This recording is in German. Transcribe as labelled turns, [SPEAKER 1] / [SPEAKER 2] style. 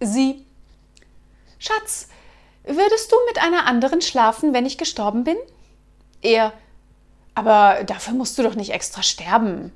[SPEAKER 1] Sie. Schatz, würdest du mit einer anderen schlafen, wenn ich gestorben bin? Er. Aber dafür musst du doch nicht extra sterben.